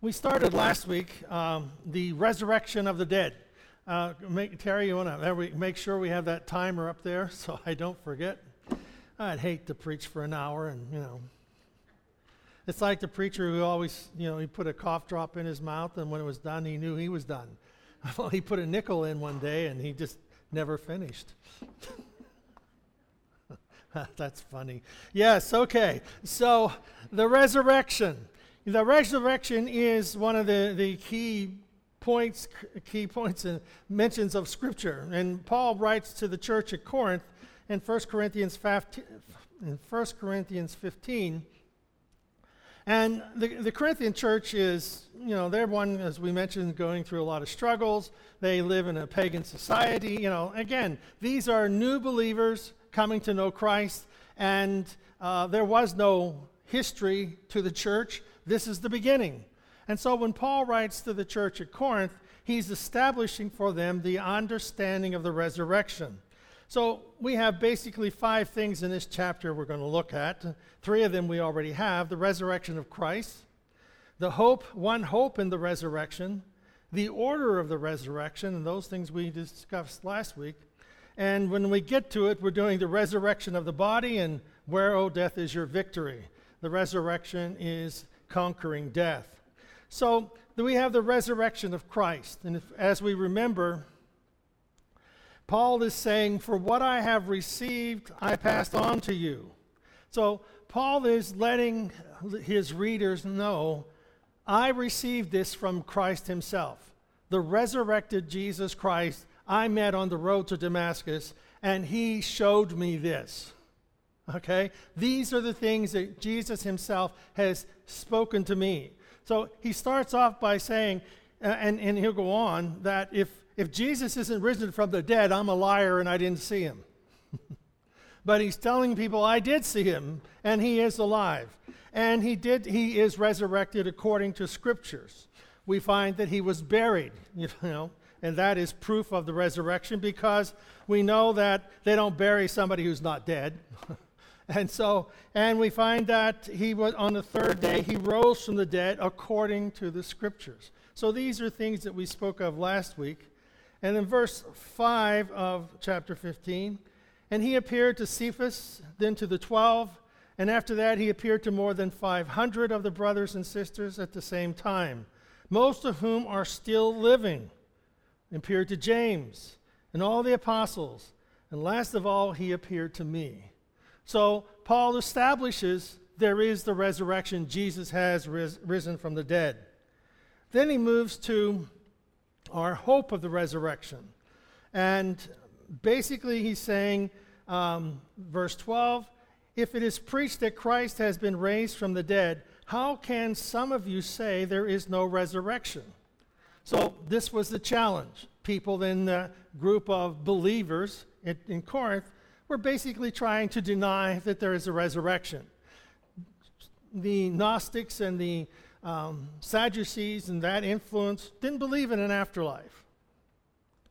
We started last week um, the resurrection of the dead. Uh, make, Terry, you want to make sure we have that timer up there so I don't forget? I'd hate to preach for an hour and, you know. It's like the preacher who always, you know, he put a cough drop in his mouth and when it was done, he knew he was done. Well, he put a nickel in one day and he just never finished. That's funny. Yes, okay. So, the resurrection. The resurrection is one of the, the key points, key points and mentions of Scripture. And Paul writes to the church at Corinth in 1 Corinthians 15, in 1 Corinthians 15. And the, the Corinthian church is, you know, they're one, as we mentioned, going through a lot of struggles. They live in a pagan society. You know, again, these are new believers coming to know Christ, and uh, there was no history to the church. This is the beginning. And so when Paul writes to the church at Corinth, he's establishing for them the understanding of the resurrection. So we have basically five things in this chapter we're going to look at. Three of them we already have the resurrection of Christ, the hope, one hope in the resurrection, the order of the resurrection, and those things we discussed last week. And when we get to it, we're doing the resurrection of the body and where, O oh, death, is your victory. The resurrection is conquering death. So we have the resurrection of Christ. And if, as we remember, Paul is saying, For what I have received, I passed on to you. So Paul is letting his readers know, I received this from Christ himself. The resurrected Jesus Christ I met on the road to Damascus, and he showed me this. Okay? These are the things that Jesus himself has spoken to me. So he starts off by saying, and, and he'll go on, that if, if Jesus isn't risen from the dead, I'm a liar and I didn't see him. but he's telling people, I did see him, and he is alive. And he did he is resurrected according to scriptures. We find that he was buried, you know, and that is proof of the resurrection because we know that they don't bury somebody who's not dead. And so, and we find that he was on the third day, he rose from the dead according to the scriptures. So these are things that we spoke of last week. And in verse 5 of chapter 15, and he appeared to Cephas, then to the twelve, and after that he appeared to more than 500 of the brothers and sisters at the same time, most of whom are still living. Appeared to James and all the apostles, and last of all, he appeared to me. So Paul establishes there is the resurrection. Jesus has ris- risen from the dead. Then he moves to our hope of the resurrection. And basically, he's saying, um, verse 12, if it is preached that Christ has been raised from the dead, how can some of you say there is no resurrection? So, this was the challenge. People in the group of believers in, in Corinth we're basically trying to deny that there is a resurrection. The Gnostics and the um, Sadducees and that influence didn't believe in an afterlife.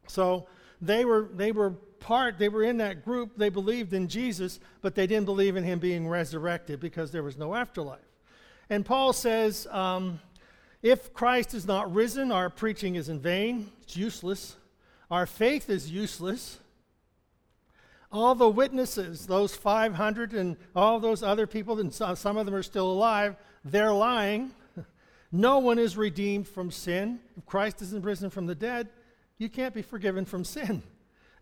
So they were, they were part, they were in that group, they believed in Jesus, but they didn't believe in him being resurrected because there was no afterlife. And Paul says, um, if Christ is not risen, our preaching is in vain, it's useless. Our faith is useless all the witnesses, those 500 and all those other people, and some of them are still alive, they're lying. No one is redeemed from sin. If Christ isn't risen from the dead, you can't be forgiven from sin.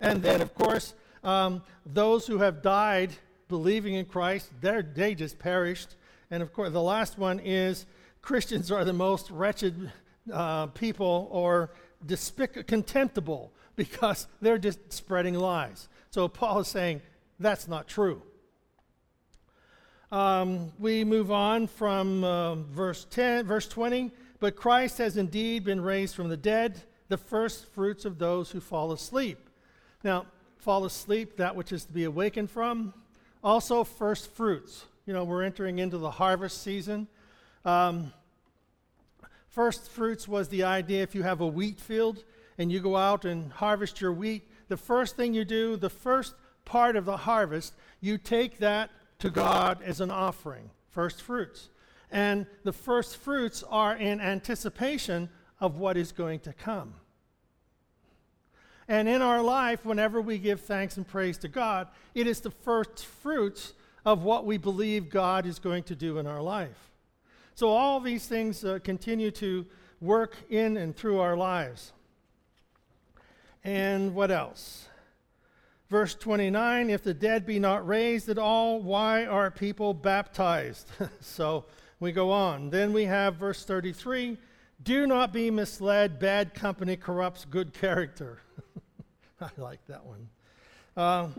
And then, of course, um, those who have died believing in Christ, they just perished. And of course, the last one is Christians are the most wretched uh, people or despic- contemptible because they're just spreading lies. So Paul is saying that's not true. Um, we move on from uh, verse 10, verse 20. But Christ has indeed been raised from the dead, the first fruits of those who fall asleep. Now, fall asleep, that which is to be awakened from. Also, first fruits. You know, we're entering into the harvest season. Um, first fruits was the idea if you have a wheat field and you go out and harvest your wheat, the first thing you do, the first part of the harvest, you take that to God as an offering, first fruits. And the first fruits are in anticipation of what is going to come. And in our life, whenever we give thanks and praise to God, it is the first fruits of what we believe God is going to do in our life. So all these things uh, continue to work in and through our lives. And what else? Verse 29 If the dead be not raised at all, why are people baptized? so we go on. Then we have verse 33 Do not be misled, bad company corrupts good character. I like that one. Uh,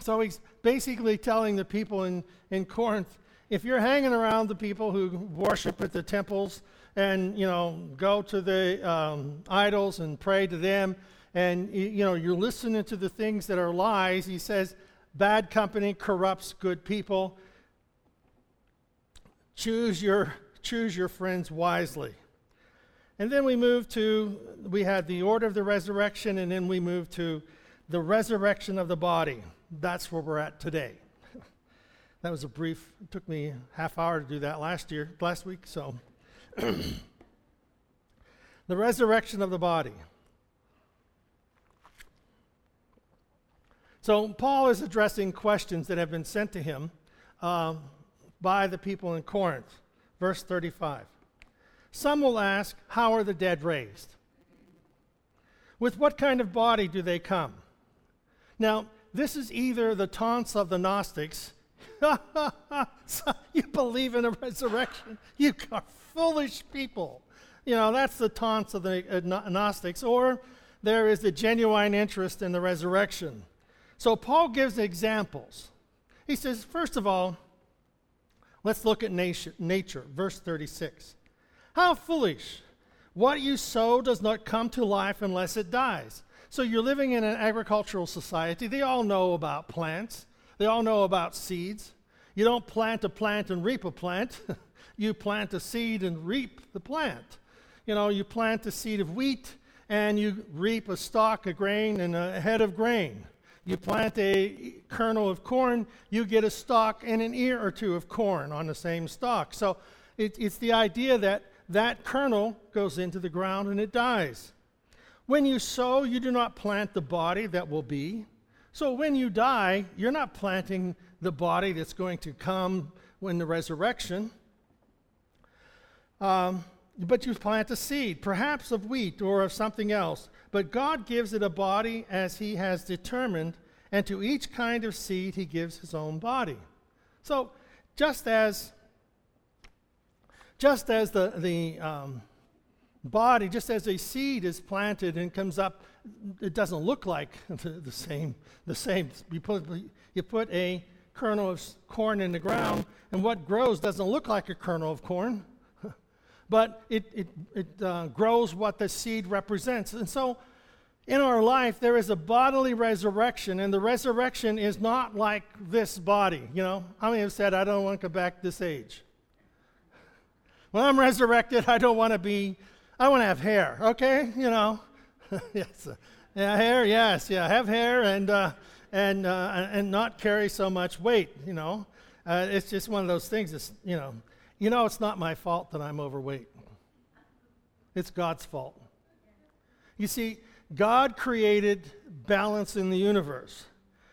so he's basically telling the people in, in Corinth if you're hanging around the people who worship at the temples and you know go to the um, idols and pray to them and you know you're listening to the things that are lies he says bad company corrupts good people. Choose your choose your friends wisely. And then we move to we had the order of the resurrection and then we move to the resurrection of the body. That's where we're at today that was a brief it took me half hour to do that last year last week so the resurrection of the body. So, Paul is addressing questions that have been sent to him um, by the people in Corinth. Verse 35. Some will ask, How are the dead raised? With what kind of body do they come? Now, this is either the taunts of the Gnostics. you believe in a resurrection? You are foolish people. You know, that's the taunts of the Gnostics. Or there is a genuine interest in the resurrection. So Paul gives examples. He says, first of all, let's look at nature, nature. Verse 36. How foolish! What you sow does not come to life unless it dies. So you're living in an agricultural society. They all know about plants, they all know about seeds. You don't plant a plant and reap a plant. you plant a seed and reap the plant. You know, you plant a seed of wheat and you reap a stalk of grain and a head of grain. You plant a kernel of corn, you get a stalk and an ear or two of corn on the same stalk. So it, it's the idea that that kernel goes into the ground and it dies. When you sow, you do not plant the body that will be. So when you die, you're not planting the body that's going to come when the resurrection. Um, but you plant a seed, perhaps of wheat or of something else. But God gives it a body as He has determined, and to each kind of seed He gives His own body. So, just as just as the, the um, body, just as a seed is planted and comes up, it doesn't look like the, the same. The same. You put, you put a kernel of corn in the ground, and what grows doesn't look like a kernel of corn but it, it, it uh, grows what the seed represents. And so in our life, there is a bodily resurrection, and the resurrection is not like this body. You know, how many have said, I don't want to come back this age? When I'm resurrected, I don't want to be, I want to have hair, okay? You know, yes. Yeah, hair, yes, yeah, have hair and, uh, and, uh, and not carry so much weight, you know. Uh, it's just one of those things, it's, you know, you know, it's not my fault that I'm overweight, it's God's fault. You see, God created balance in the universe,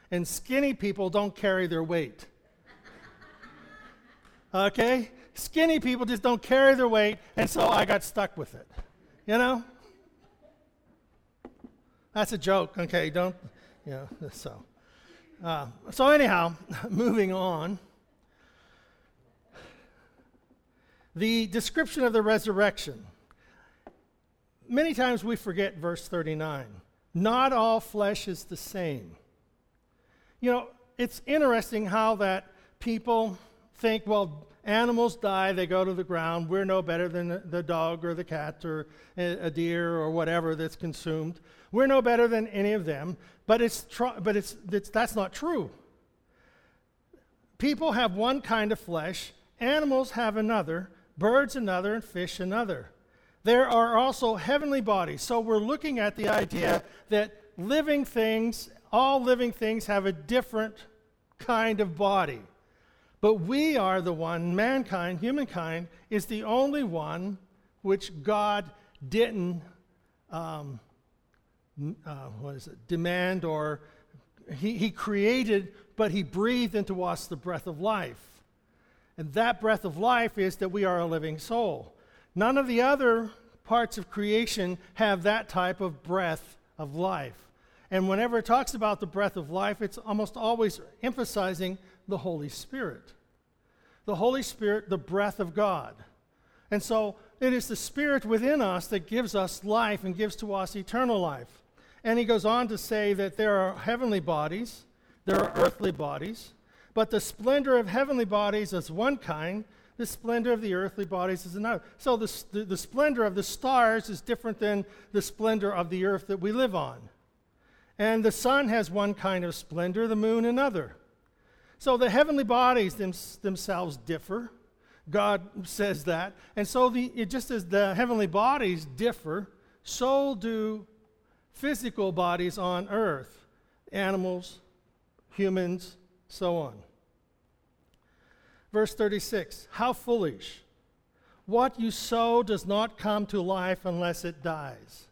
and skinny people don't carry their weight. Okay? Skinny people just don't carry their weight, and so I got stuck with it. You know? That's a joke, okay? Don't, you know, so. Uh, so, anyhow, moving on. The description of the resurrection. Many times we forget verse 39. Not all flesh is the same. You know, it's interesting how that people think, well, animals die, they go to the ground. We're no better than the dog or the cat or a deer or whatever that's consumed. We're no better than any of them. But it's, tr- but it's, it's that's not true. People have one kind of flesh, animals have another, birds another, and fish another. There are also heavenly bodies. So we're looking at the idea that living things, all living things, have a different kind of body. But we are the one, mankind, humankind, is the only one which God didn't, um, uh, what is it, demand or he, he created, but he breathed into us the breath of life. And that breath of life is that we are a living soul. None of the other parts of creation have that type of breath of life. And whenever it talks about the breath of life, it's almost always emphasizing the Holy Spirit. The Holy Spirit, the breath of God. And so it is the Spirit within us that gives us life and gives to us eternal life. And he goes on to say that there are heavenly bodies, there are earthly bodies, but the splendor of heavenly bodies is one kind, the splendor of the earthly bodies is another. So the, the, the, splendor of the stars is different than the splendor of the earth that we live on. And the sun has one kind of splendor, the moon another. So the heavenly bodies them, themselves differ. God says that. And so the, it just as the heavenly bodies differ, so do physical bodies on earth animals, humans, so on. Verse 36 How foolish! What you sow does not come to life unless it dies.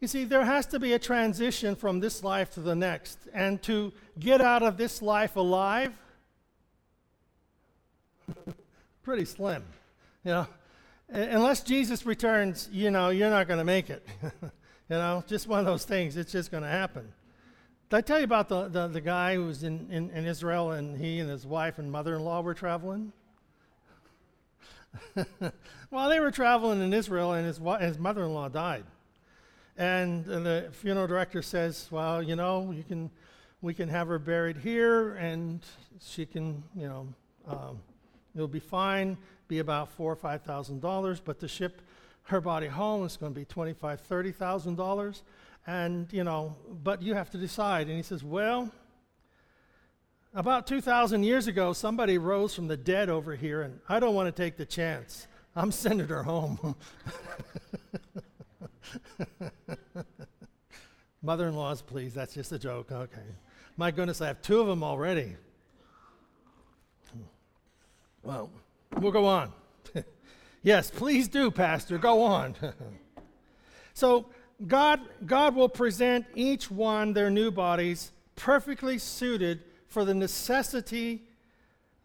You see, there has to be a transition from this life to the next. And to get out of this life alive, pretty slim. You know, unless Jesus returns, you know, you're not going to make it. you know, just one of those things. It's just going to happen. Did I tell you about the, the, the guy who was in, in, in, Israel and he and his wife and mother in law were traveling? well, they were traveling in Israel and his, his mother in law died. And, and the funeral director says, Well, you know, you can, we can have her buried here and she can, you know, um, it'll be fine, be about four or five thousand dollars, but to ship her body home is going to be twenty-five, thirty thousand dollars and you know, but you have to decide. And he says, well, about 2,000 years ago, somebody rose from the dead over here, and I don't want to take the chance. I'm sending her home. Mother in laws, please. That's just a joke. Okay. My goodness, I have two of them already. Well, we'll go on. yes, please do, Pastor. Go on. so, God, God will present each one their new bodies perfectly suited for the necessity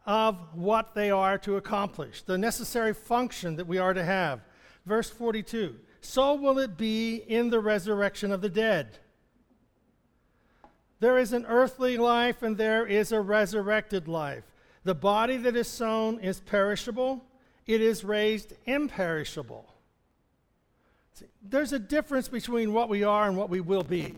of what they are to accomplish, the necessary function that we are to have. Verse 42 So will it be in the resurrection of the dead. There is an earthly life and there is a resurrected life. The body that is sown is perishable, it is raised imperishable. See, there's a difference between what we are and what we will be.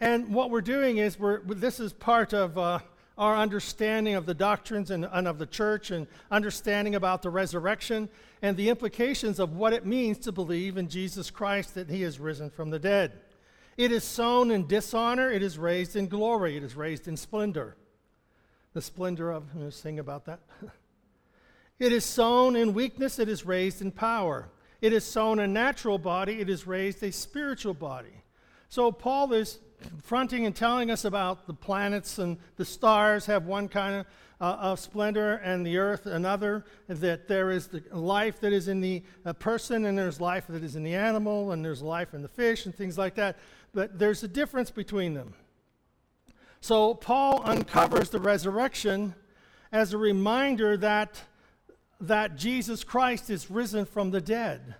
And what we're doing is, we're, this is part of uh, our understanding of the doctrines and, and of the church and understanding about the resurrection and the implications of what it means to believe in Jesus Christ that he is risen from the dead. It is sown in dishonor, it is raised in glory, it is raised in splendor. The splendor of, I'm sing about that. it is sown in weakness, it is raised in power. It is sown a natural body, it is raised a spiritual body. So Paul is confronting and telling us about the planets and the stars have one kind of, uh, of splendor and the earth another, that there is the life that is in the uh, person and there's life that is in the animal and there's life in the fish and things like that. But there's a difference between them. So Paul uncovers the resurrection as a reminder that that Jesus Christ is risen from the dead.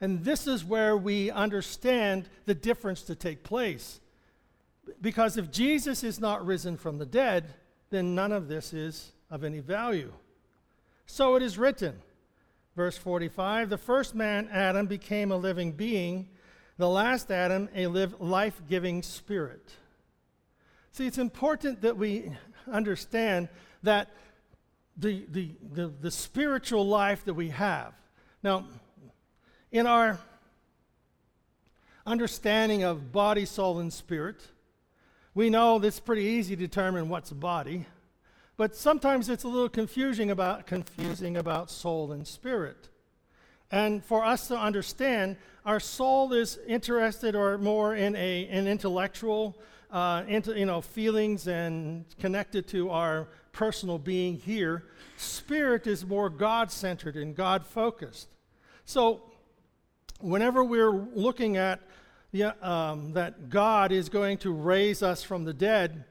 And this is where we understand the difference to take place. Because if Jesus is not risen from the dead, then none of this is of any value. So it is written, verse 45 the first man, Adam, became a living being, the last Adam, a life giving spirit. See, it's important that we understand that the, the, the, the spiritual life that we have. Now, in our understanding of body, soul, and spirit, we know it's pretty easy to determine what's body, but sometimes it's a little confusing about confusing about soul and spirit. And for us to understand, our soul is interested or more in a, an intellectual uh, into, you know, feelings and connected to our personal being here. Spirit is more God centered and God focused. So, whenever we're looking at the, um, that God is going to raise us from the dead,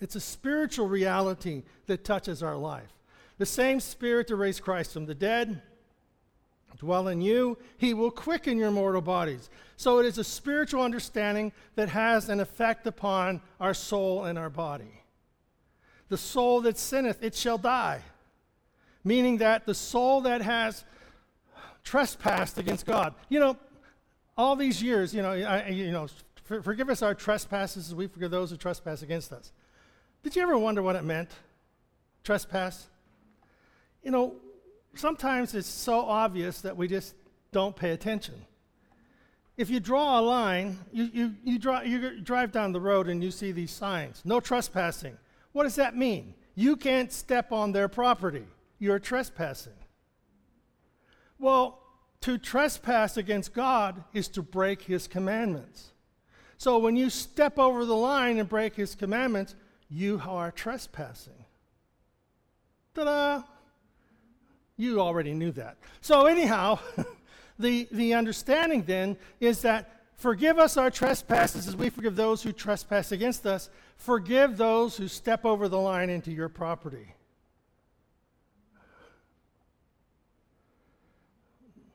it's a spiritual reality that touches our life. The same Spirit that raised Christ from the dead dwell in you, he will quicken your mortal bodies. So it is a spiritual understanding that has an effect upon our soul and our body. The soul that sinneth, it shall die. Meaning that the soul that has trespassed against God. You know, all these years, you know, I, you know, for, forgive us our trespasses as we forgive those who trespass against us. Did you ever wonder what it meant? Trespass? You know, sometimes it's so obvious that we just don't pay attention. If you draw a line, you, you, you, draw, you drive down the road and you see these signs no trespassing. What does that mean? You can't step on their property. You're trespassing. Well, to trespass against God is to break his commandments. So when you step over the line and break his commandments, you are trespassing. Ta da! You already knew that. So, anyhow, the, the understanding then is that forgive us our trespasses as we forgive those who trespass against us. Forgive those who step over the line into your property.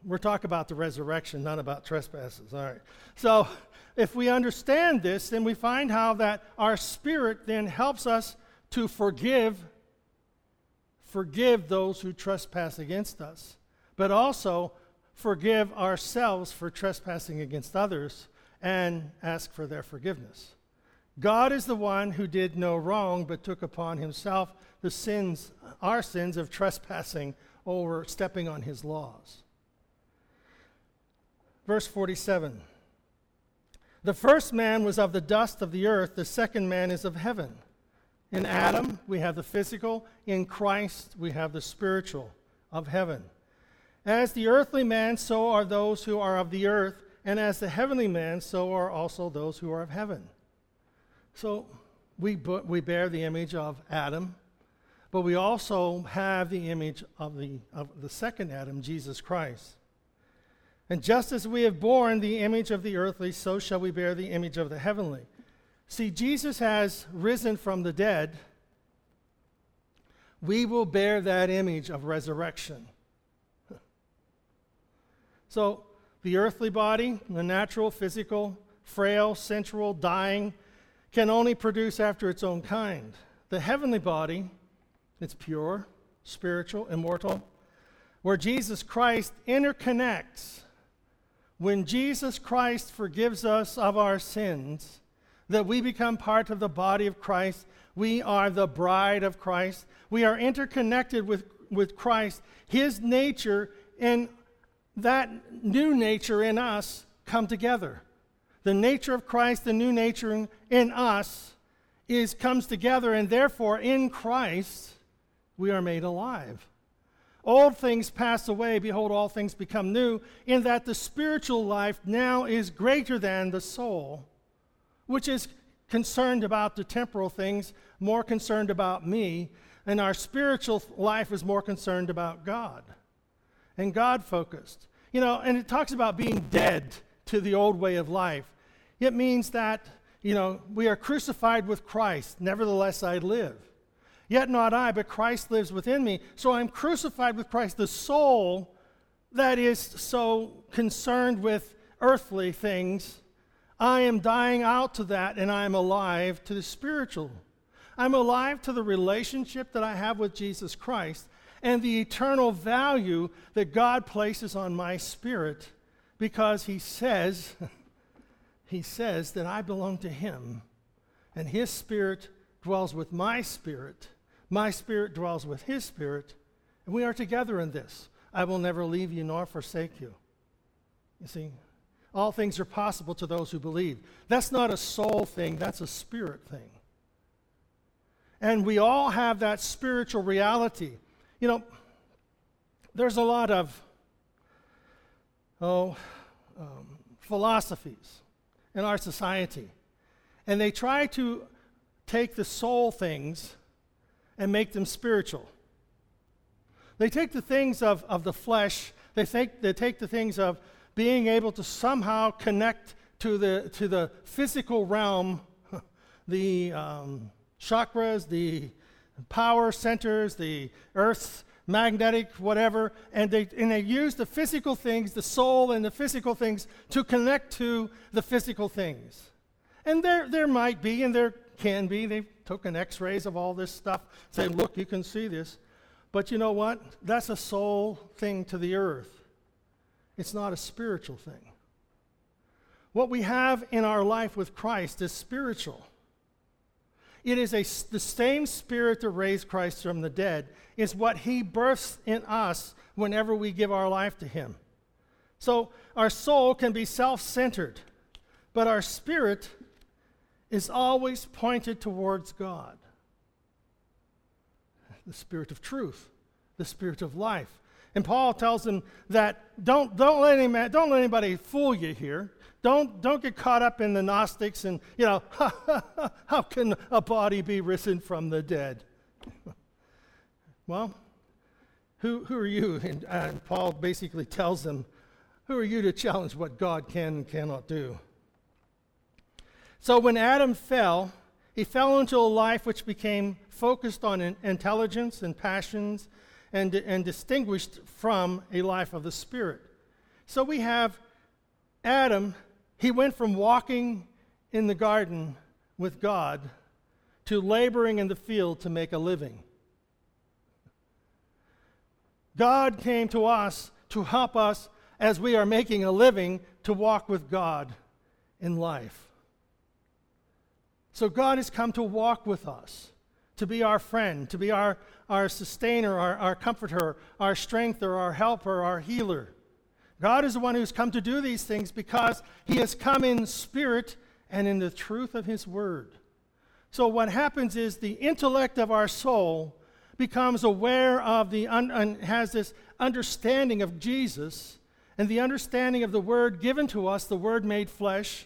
We're talking about the resurrection, not about trespasses. All right. So, if we understand this, then we find how that our spirit then helps us to forgive forgive those who trespass against us, but also forgive ourselves for trespassing against others and ask for their forgiveness. God is the one who did no wrong but took upon himself the sins, our sins of trespassing over stepping on his laws. Verse 47 The first man was of the dust of the earth, the second man is of heaven. In Adam, we have the physical. In Christ, we have the spiritual of heaven. As the earthly man, so are those who are of the earth, and as the heavenly man, so are also those who are of heaven. So we, we bear the image of Adam, but we also have the image of the, of the second Adam, Jesus Christ. And just as we have borne the image of the earthly, so shall we bear the image of the heavenly. See, Jesus has risen from the dead. We will bear that image of resurrection. So, the earthly body, the natural, physical, frail, sensual, dying, can only produce after its own kind. The heavenly body, it's pure, spiritual, immortal, where Jesus Christ interconnects. When Jesus Christ forgives us of our sins, that we become part of the body of Christ. We are the bride of Christ. We are interconnected with, with Christ. His nature and that new nature in us come together. The nature of Christ, the new nature in, in us, is comes together, and therefore in Christ we are made alive. Old things pass away, behold, all things become new, in that the spiritual life now is greater than the soul which is concerned about the temporal things, more concerned about me, and our spiritual life is more concerned about God and God focused. You know, and it talks about being dead to the old way of life. It means that, you know, we are crucified with Christ, nevertheless I live. Yet not I, but Christ lives within me. So I'm crucified with Christ. The soul that is so concerned with earthly things I am dying out to that and I am alive to the spiritual. I'm alive to the relationship that I have with Jesus Christ and the eternal value that God places on my spirit because he says he says that I belong to him and his spirit dwells with my spirit. My spirit dwells with his spirit and we are together in this. I will never leave you nor forsake you. You see, all things are possible to those who believe. That's not a soul thing, that's a spirit thing. And we all have that spiritual reality. You know, there's a lot of, oh, um, philosophies in our society. and they try to take the soul things and make them spiritual. They take the things of, of the flesh, they, think, they take the things of being able to somehow connect to the, to the physical realm, the um, chakras, the power centers, the earth's magnetic, whatever, and they, and they use the physical things, the soul and the physical things, to connect to the physical things. And there, there might be, and there can be, they've taken x rays of all this stuff, saying, look, you can see this. But you know what? That's a soul thing to the earth, it's not a spiritual thing. What we have in our life with Christ is spiritual. It is a, the same spirit that raised Christ from the dead, is what he births in us whenever we give our life to him. So our soul can be self centered, but our spirit is always pointed towards God. The spirit of truth, the spirit of life. And Paul tells them that don't, don't, let, any, don't let anybody fool you here. Don't, don't get caught up in the Gnostics and, you know, how can a body be risen from the dead? well, who, who are you? And uh, Paul basically tells them, who are you to challenge what God can and cannot do? So when Adam fell, he fell into a life which became focused on intelligence and passions and, and distinguished from a life of the Spirit. So we have Adam, he went from walking in the garden with God to laboring in the field to make a living. God came to us to help us as we are making a living to walk with God in life. So God has come to walk with us, to be our friend, to be our, our sustainer, our, our comforter, our strengther, our helper, our healer. God is the one who's come to do these things because he has come in spirit and in the truth of his word. So what happens is the intellect of our soul becomes aware of the un, has this understanding of Jesus and the understanding of the word given to us, the word made flesh,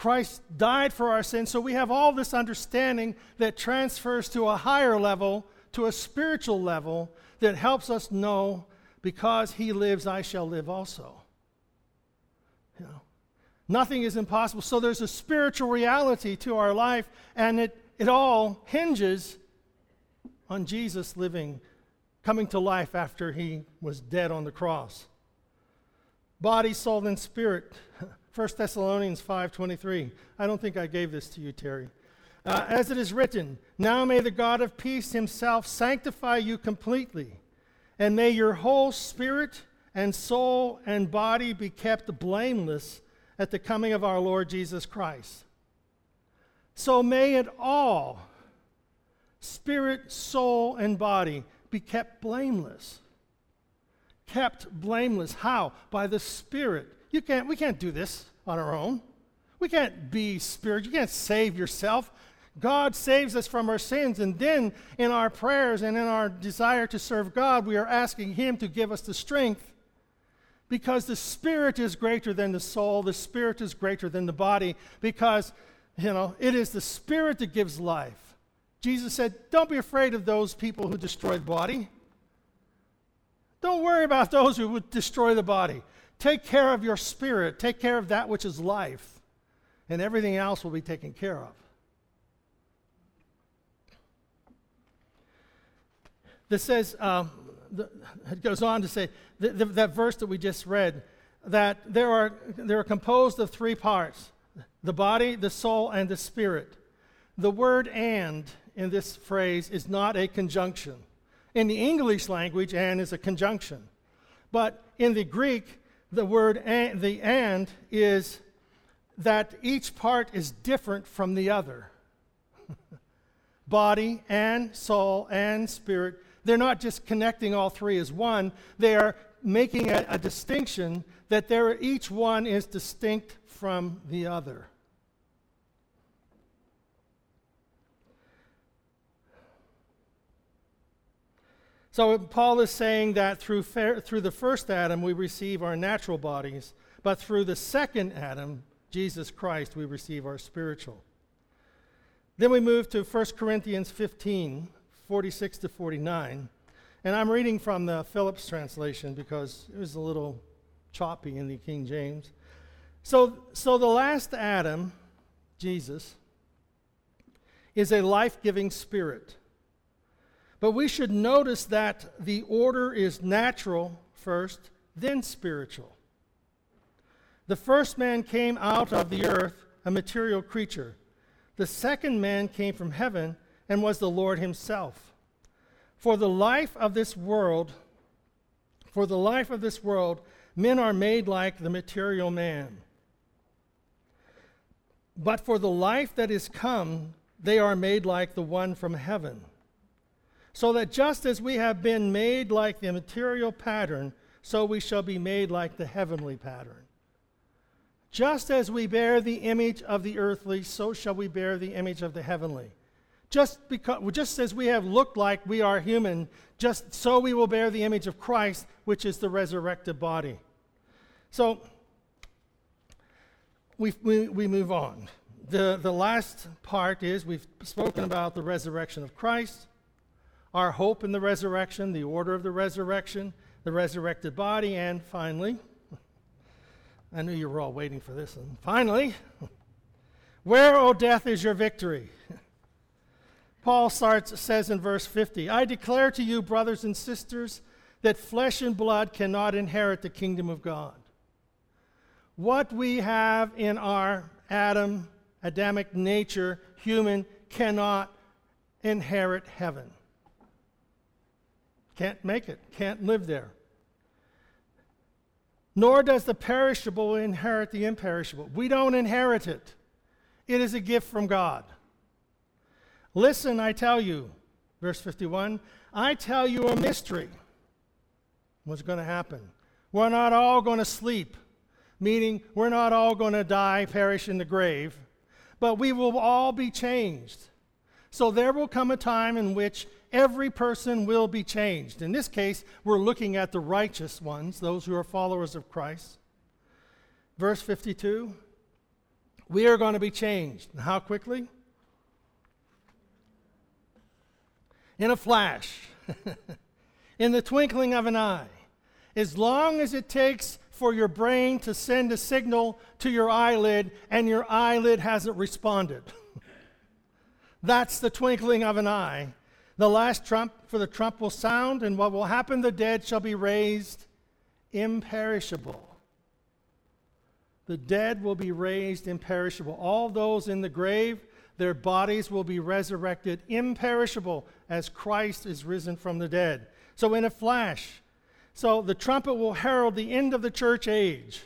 Christ died for our sins. So we have all this understanding that transfers to a higher level, to a spiritual level, that helps us know because he lives, I shall live also. You know, nothing is impossible. So there's a spiritual reality to our life, and it, it all hinges on Jesus living, coming to life after he was dead on the cross. Body, soul, and spirit 1 Thessalonians 5:23. I don't think I gave this to you, Terry. Uh, as it is written, now may the God of peace himself sanctify you completely, and may your whole spirit and soul and body be kept blameless at the coming of our Lord Jesus Christ. So may it all, spirit, soul, and body, be kept blameless. Kept blameless. How? By the Spirit you can't, we can't do this on our own. We can't be spiritual. You can't save yourself. God saves us from our sins. And then in our prayers and in our desire to serve God, we are asking Him to give us the strength because the spirit is greater than the soul, the spirit is greater than the body because, you know, it is the spirit that gives life. Jesus said, Don't be afraid of those people who destroy the body. Don't worry about those who would destroy the body. Take care of your spirit, take care of that which is life, and everything else will be taken care of. This says, um, the, it goes on to say, the, the, that verse that we just read, that there are, they are composed of three parts the body, the soul, and the spirit. The word and in this phrase is not a conjunction. In the English language, and is a conjunction. But in the Greek, the word and, the and is that each part is different from the other. Body and soul and spirit, they're not just connecting all three as one, they are making a, a distinction that each one is distinct from the other. So Paul is saying that through, through the first Adam we receive our natural bodies, but through the second Adam, Jesus Christ, we receive our spiritual. Then we move to 1 Corinthians 15, 46 to 49. And I'm reading from the Phillips translation because it was a little choppy in the King James. So, so the last Adam, Jesus, is a life giving spirit. But we should notice that the order is natural first, then spiritual. The first man came out of the earth, a material creature. The second man came from heaven and was the Lord himself. For the life of this world, for the life of this world, men are made like the material man. But for the life that is come, they are made like the one from heaven. So that just as we have been made like the material pattern, so we shall be made like the heavenly pattern. Just as we bear the image of the earthly, so shall we bear the image of the heavenly. Just, because, just as we have looked like we are human, just so we will bear the image of Christ, which is the resurrected body. So we, we, we move on. The, the last part is we've spoken about the resurrection of Christ, our hope in the resurrection, the order of the resurrection, the resurrected body, and finally, I knew you were all waiting for this one. Finally, where, O death, is your victory? Paul starts, says in verse 50 I declare to you, brothers and sisters, that flesh and blood cannot inherit the kingdom of God. What we have in our Adam, Adamic nature, human, cannot inherit heaven. Can't make it, can't live there. Nor does the perishable inherit the imperishable. We don't inherit it, it is a gift from God. Listen, I tell you, verse 51, I tell you a mystery. What's going to happen? We're not all going to sleep, meaning we're not all going to die, perish in the grave, but we will all be changed. So there will come a time in which every person will be changed. In this case, we're looking at the righteous ones, those who are followers of Christ. Verse 52 we are going to be changed. And how quickly? In a flash, in the twinkling of an eye. As long as it takes for your brain to send a signal to your eyelid and your eyelid hasn't responded. That's the twinkling of an eye. The last trump, for the trump will sound, and what will happen? The dead shall be raised imperishable. The dead will be raised imperishable. All those in the grave, their bodies will be resurrected imperishable as Christ is risen from the dead. So, in a flash, so the trumpet will herald the end of the church age.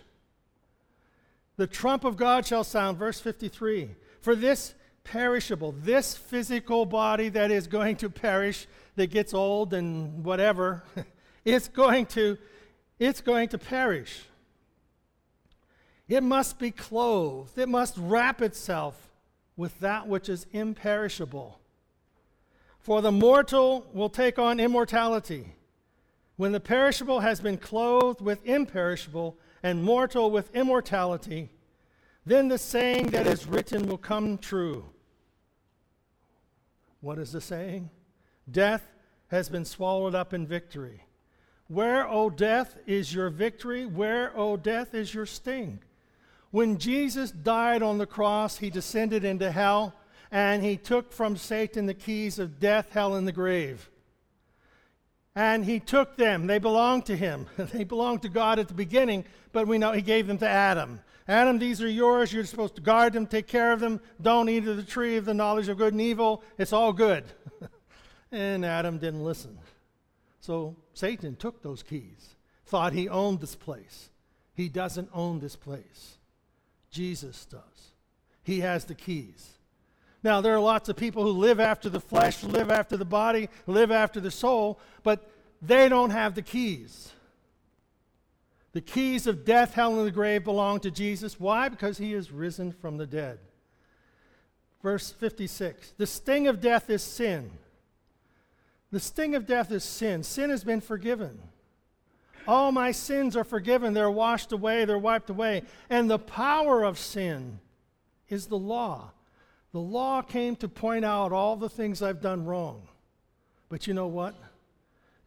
The trump of God shall sound, verse 53. For this perishable, this physical body that is going to perish, that gets old and whatever, it's going to it's going to perish. It must be clothed. It must wrap itself with that which is imperishable. For the mortal will take on immortality. When the perishable has been clothed with imperishable, and mortal with immortality, then the saying that is written will come true. What is the saying? Death has been swallowed up in victory. Where, O death, is your victory? Where, O death, is your sting? When Jesus died on the cross, he descended into hell and he took from Satan the keys of death, hell, and the grave. And he took them. They belonged to him. they belonged to God at the beginning, but we know he gave them to Adam. Adam, these are yours. You're supposed to guard them, take care of them. Don't eat of the tree of the knowledge of good and evil. It's all good. and Adam didn't listen. So Satan took those keys, thought he owned this place. He doesn't own this place. Jesus does. He has the keys. Now, there are lots of people who live after the flesh, live after the body, live after the soul, but they don't have the keys. The keys of death, hell, and the grave belong to Jesus. Why? Because he is risen from the dead. Verse 56 The sting of death is sin. The sting of death is sin. Sin has been forgiven. All my sins are forgiven. They're washed away, they're wiped away. And the power of sin is the law. The law came to point out all the things I've done wrong. But you know what?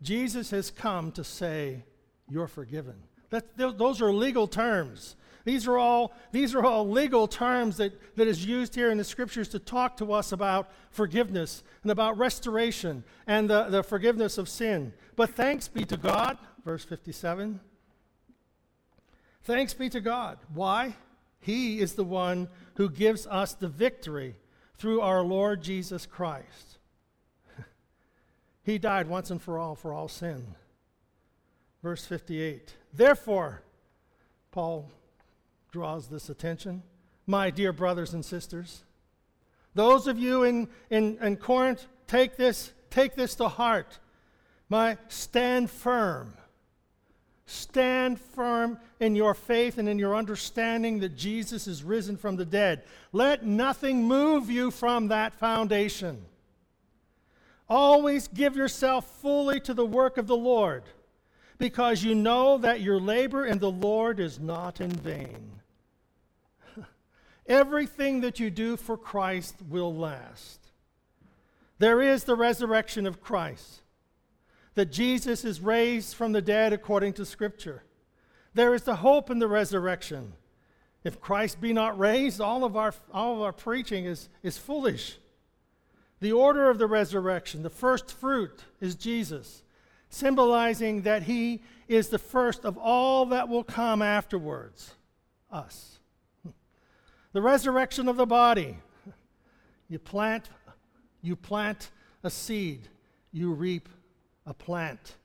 Jesus has come to say, You're forgiven. That, those are legal terms. These are all, these are all legal terms that, that is used here in the scriptures to talk to us about forgiveness and about restoration and the, the forgiveness of sin. But thanks be to God, verse 57. Thanks be to God. Why? He is the one who gives us the victory through our Lord Jesus Christ. he died once and for all for all sin. Verse 58. Therefore, Paul draws this attention. My dear brothers and sisters, those of you in, in, in Corinth, take this, take this to heart. My stand firm. Stand firm in your faith and in your understanding that Jesus is risen from the dead. Let nothing move you from that foundation. Always give yourself fully to the work of the Lord, because you know that your labor in the Lord is not in vain. Everything that you do for Christ will last. There is the resurrection of Christ, that Jesus is raised from the dead according to Scripture. There is the hope in the resurrection. If Christ be not raised, all of our, all of our preaching is, is foolish. The order of the resurrection, the first fruit, is Jesus, symbolizing that he is the first of all that will come afterwards us the resurrection of the body. You plant, you plant a seed, you reap a plant.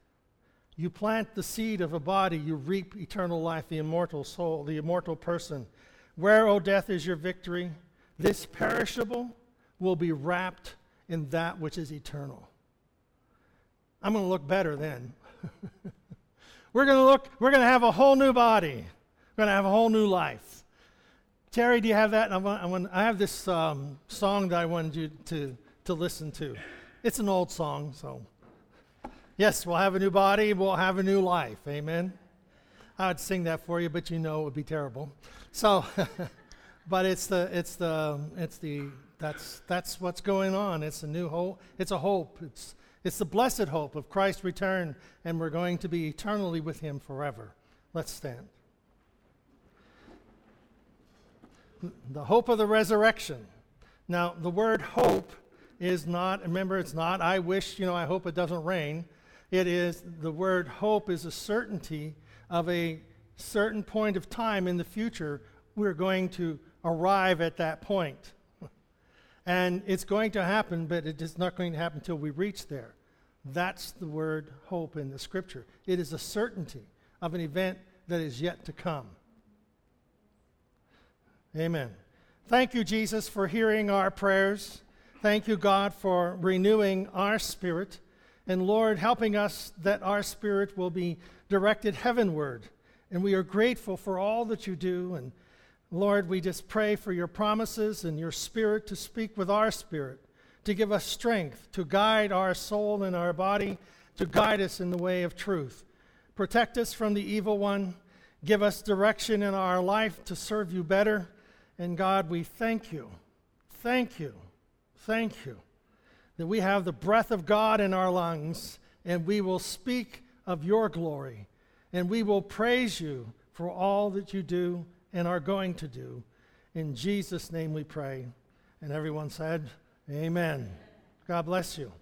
You plant the seed of a body, you reap eternal life, the immortal soul, the immortal person. Where, O death, is your victory? This perishable will be wrapped in that which is eternal. I'm going to look better then. we're going to look, we're going to have a whole new body. We're going to have a whole new life. Terry, do you have that? I, I, I have this um, song that I wanted you to, to listen to. It's an old song, so. Yes, we'll have a new body, we'll have a new life. Amen. I would sing that for you, but you know it would be terrible. So, but it's the, it's the, it's the, that's, that's what's going on. It's a new hope. It's a hope. It's, it's the blessed hope of Christ's return, and we're going to be eternally with him forever. Let's stand. the hope of the resurrection. Now, the word hope is not, remember, it's not, I wish, you know, I hope it doesn't rain. It is, the word hope is a certainty of a certain point of time in the future. We're going to arrive at that point. And it's going to happen, but it is not going to happen until we reach there. That's the word hope in the scripture. It is a certainty of an event that is yet to come. Amen. Thank you, Jesus, for hearing our prayers. Thank you, God, for renewing our spirit. And Lord, helping us that our spirit will be directed heavenward. And we are grateful for all that you do. And Lord, we just pray for your promises and your spirit to speak with our spirit, to give us strength, to guide our soul and our body, to guide us in the way of truth. Protect us from the evil one. Give us direction in our life to serve you better. And God, we thank you, thank you, thank you that we have the breath of God in our lungs and we will speak of your glory and we will praise you for all that you do and are going to do. In Jesus' name we pray. And everyone said, Amen. God bless you.